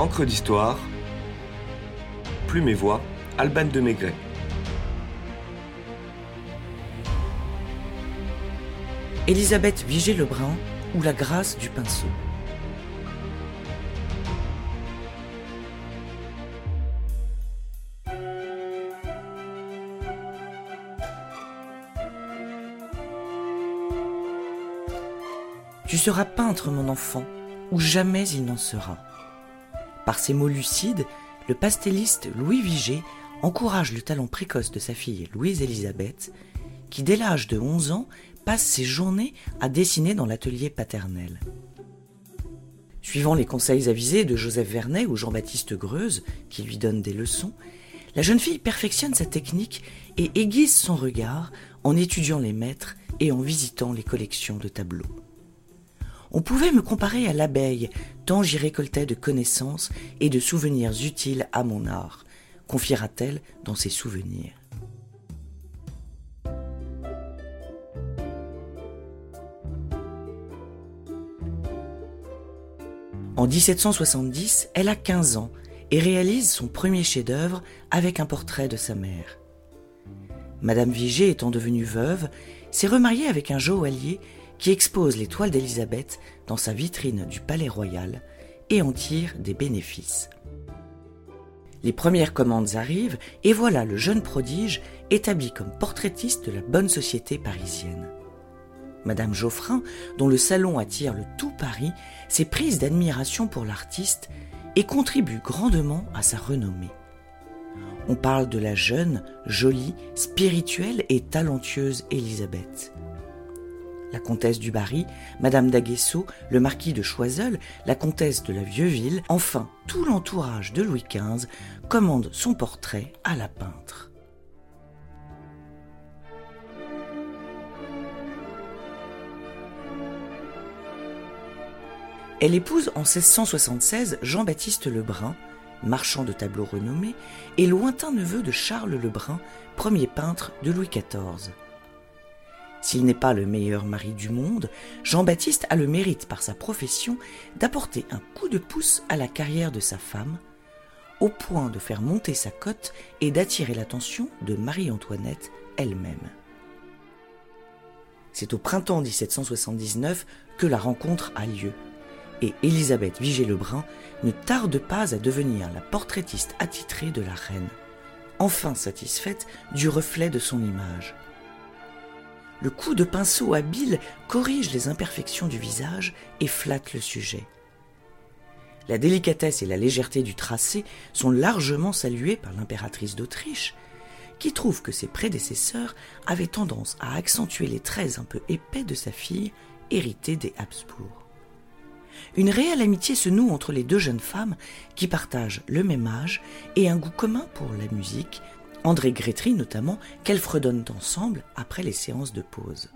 Encre d'histoire, Plume et Voix, Alban de Maigret. Elisabeth Vigée-Lebrun ou la grâce du pinceau. Tu seras peintre, mon enfant, ou jamais il n'en sera. Par ses mots lucides, le pastelliste Louis Vigée encourage le talent précoce de sa fille Louise-Élisabeth, qui dès l'âge de 11 ans passe ses journées à dessiner dans l'atelier paternel. Suivant les conseils avisés de Joseph Vernet ou Jean-Baptiste Greuze, qui lui donnent des leçons, la jeune fille perfectionne sa technique et aiguise son regard en étudiant les maîtres et en visitant les collections de tableaux. On pouvait me comparer à l'abeille, tant j'y récoltais de connaissances et de souvenirs utiles à mon art, confiera-t-elle dans ses souvenirs. En 1770, elle a 15 ans et réalise son premier chef-d'œuvre avec un portrait de sa mère. Madame Vigée étant devenue veuve, s'est remariée avec un joaillier qui expose les toiles d'Élisabeth dans sa vitrine du Palais Royal et en tire des bénéfices. Les premières commandes arrivent et voilà le jeune prodige établi comme portraitiste de la bonne société parisienne. Madame Geoffrin, dont le salon attire le tout Paris, s'est prise d'admiration pour l'artiste et contribue grandement à sa renommée. On parle de la jeune, jolie, spirituelle et talentueuse Élisabeth la comtesse du Barry, madame d'Aguesseau, le marquis de Choiseul, la comtesse de la Vieux-Ville, enfin tout l'entourage de Louis XV commande son portrait à la peintre. Elle épouse en 1676 Jean-Baptiste Lebrun, marchand de tableaux renommé, et lointain neveu de Charles Lebrun, premier peintre de Louis XIV. S'il n'est pas le meilleur mari du monde, Jean-Baptiste a le mérite par sa profession d'apporter un coup de pouce à la carrière de sa femme, au point de faire monter sa cote et d'attirer l'attention de Marie-Antoinette elle-même. C'est au printemps 1779 que la rencontre a lieu, et Élisabeth Vigée-Lebrun ne tarde pas à devenir la portraitiste attitrée de la reine, enfin satisfaite du reflet de son image le coup de pinceau habile corrige les imperfections du visage et flatte le sujet. La délicatesse et la légèreté du tracé sont largement saluées par l'impératrice d'Autriche, qui trouve que ses prédécesseurs avaient tendance à accentuer les traits un peu épais de sa fille, héritée des Habsbourg. Une réelle amitié se noue entre les deux jeunes femmes qui partagent le même âge et un goût commun pour la musique, André Grétry notamment, qu'elles fredonnent ensemble après les séances de pause.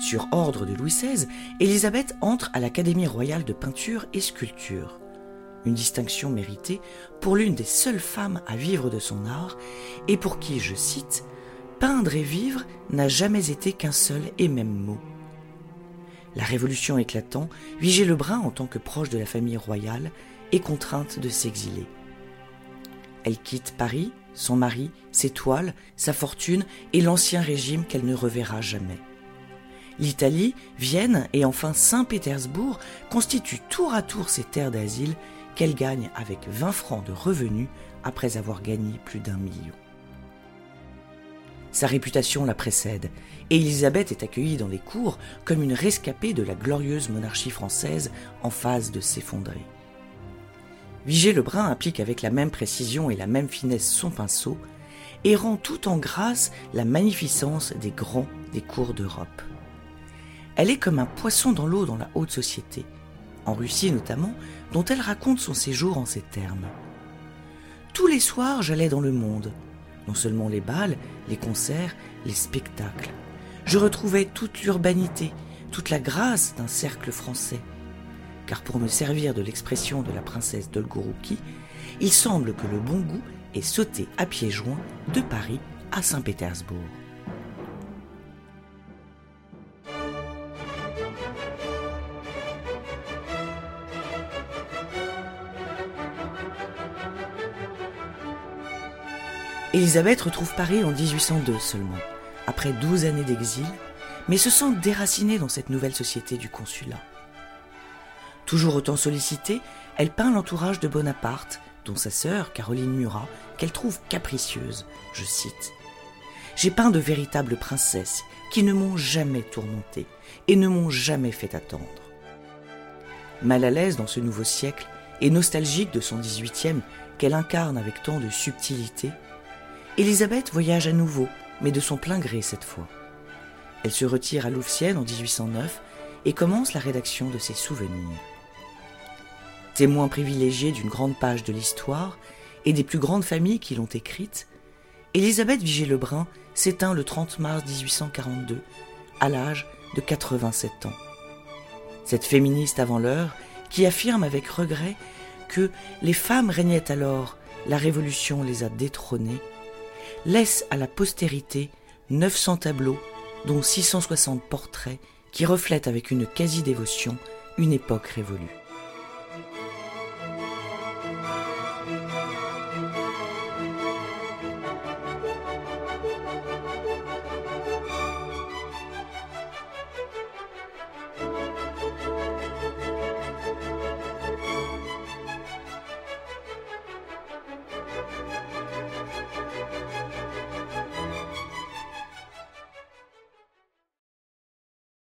Sur ordre de Louis XVI, Élisabeth entre à l'Académie royale de peinture et sculpture, une distinction méritée pour l'une des seules femmes à vivre de son art et pour qui, je cite, Peindre et vivre n'a jamais été qu'un seul et même mot. La révolution éclatant, Vigée Lebrun, en tant que proche de la famille royale, est contrainte de s'exiler. Elle quitte Paris, son mari, ses toiles, sa fortune et l'ancien régime qu'elle ne reverra jamais. L'Italie, Vienne et enfin Saint-Pétersbourg constituent tour à tour ses terres d'asile qu'elle gagne avec 20 francs de revenus après avoir gagné plus d'un million. Sa réputation la précède, et Élisabeth est accueillie dans les cours comme une rescapée de la glorieuse monarchie française en phase de s'effondrer. Vigée Lebrun applique avec la même précision et la même finesse son pinceau, et rend tout en grâce la magnificence des grands des cours d'Europe. Elle est comme un poisson dans l'eau dans la haute société, en Russie notamment, dont elle raconte son séjour en ces termes. Tous les soirs, j'allais dans le monde, non seulement les balles, les concerts, les spectacles. Je retrouvais toute l'urbanité, toute la grâce d'un cercle français. Car pour me servir de l'expression de la princesse Dolgorouki, il semble que le bon goût est sauté à pieds joints de Paris à Saint-Pétersbourg. Élisabeth retrouve Paris en 1802 seulement, après douze années d'exil, mais se sent déracinée dans cette nouvelle société du consulat. Toujours autant sollicitée, elle peint l'entourage de Bonaparte, dont sa sœur, Caroline Murat, qu'elle trouve capricieuse, je cite. J'ai peint de véritables princesses qui ne m'ont jamais tourmentée et ne m'ont jamais fait attendre. Mal à l'aise dans ce nouveau siècle et nostalgique de son 18e qu'elle incarne avec tant de subtilité, Élisabeth voyage à nouveau, mais de son plein gré cette fois. Elle se retire à Louvciennes en 1809 et commence la rédaction de ses souvenirs. Témoin privilégié d'une grande page de l'histoire et des plus grandes familles qui l'ont écrite, Élisabeth Vigée-Lebrun s'éteint le 30 mars 1842, à l'âge de 87 ans. Cette féministe avant l'heure, qui affirme avec regret que les femmes régnaient alors, la Révolution les a détrônées, laisse à la postérité 900 tableaux, dont 660 portraits, qui reflètent avec une quasi-dévotion une époque révolue.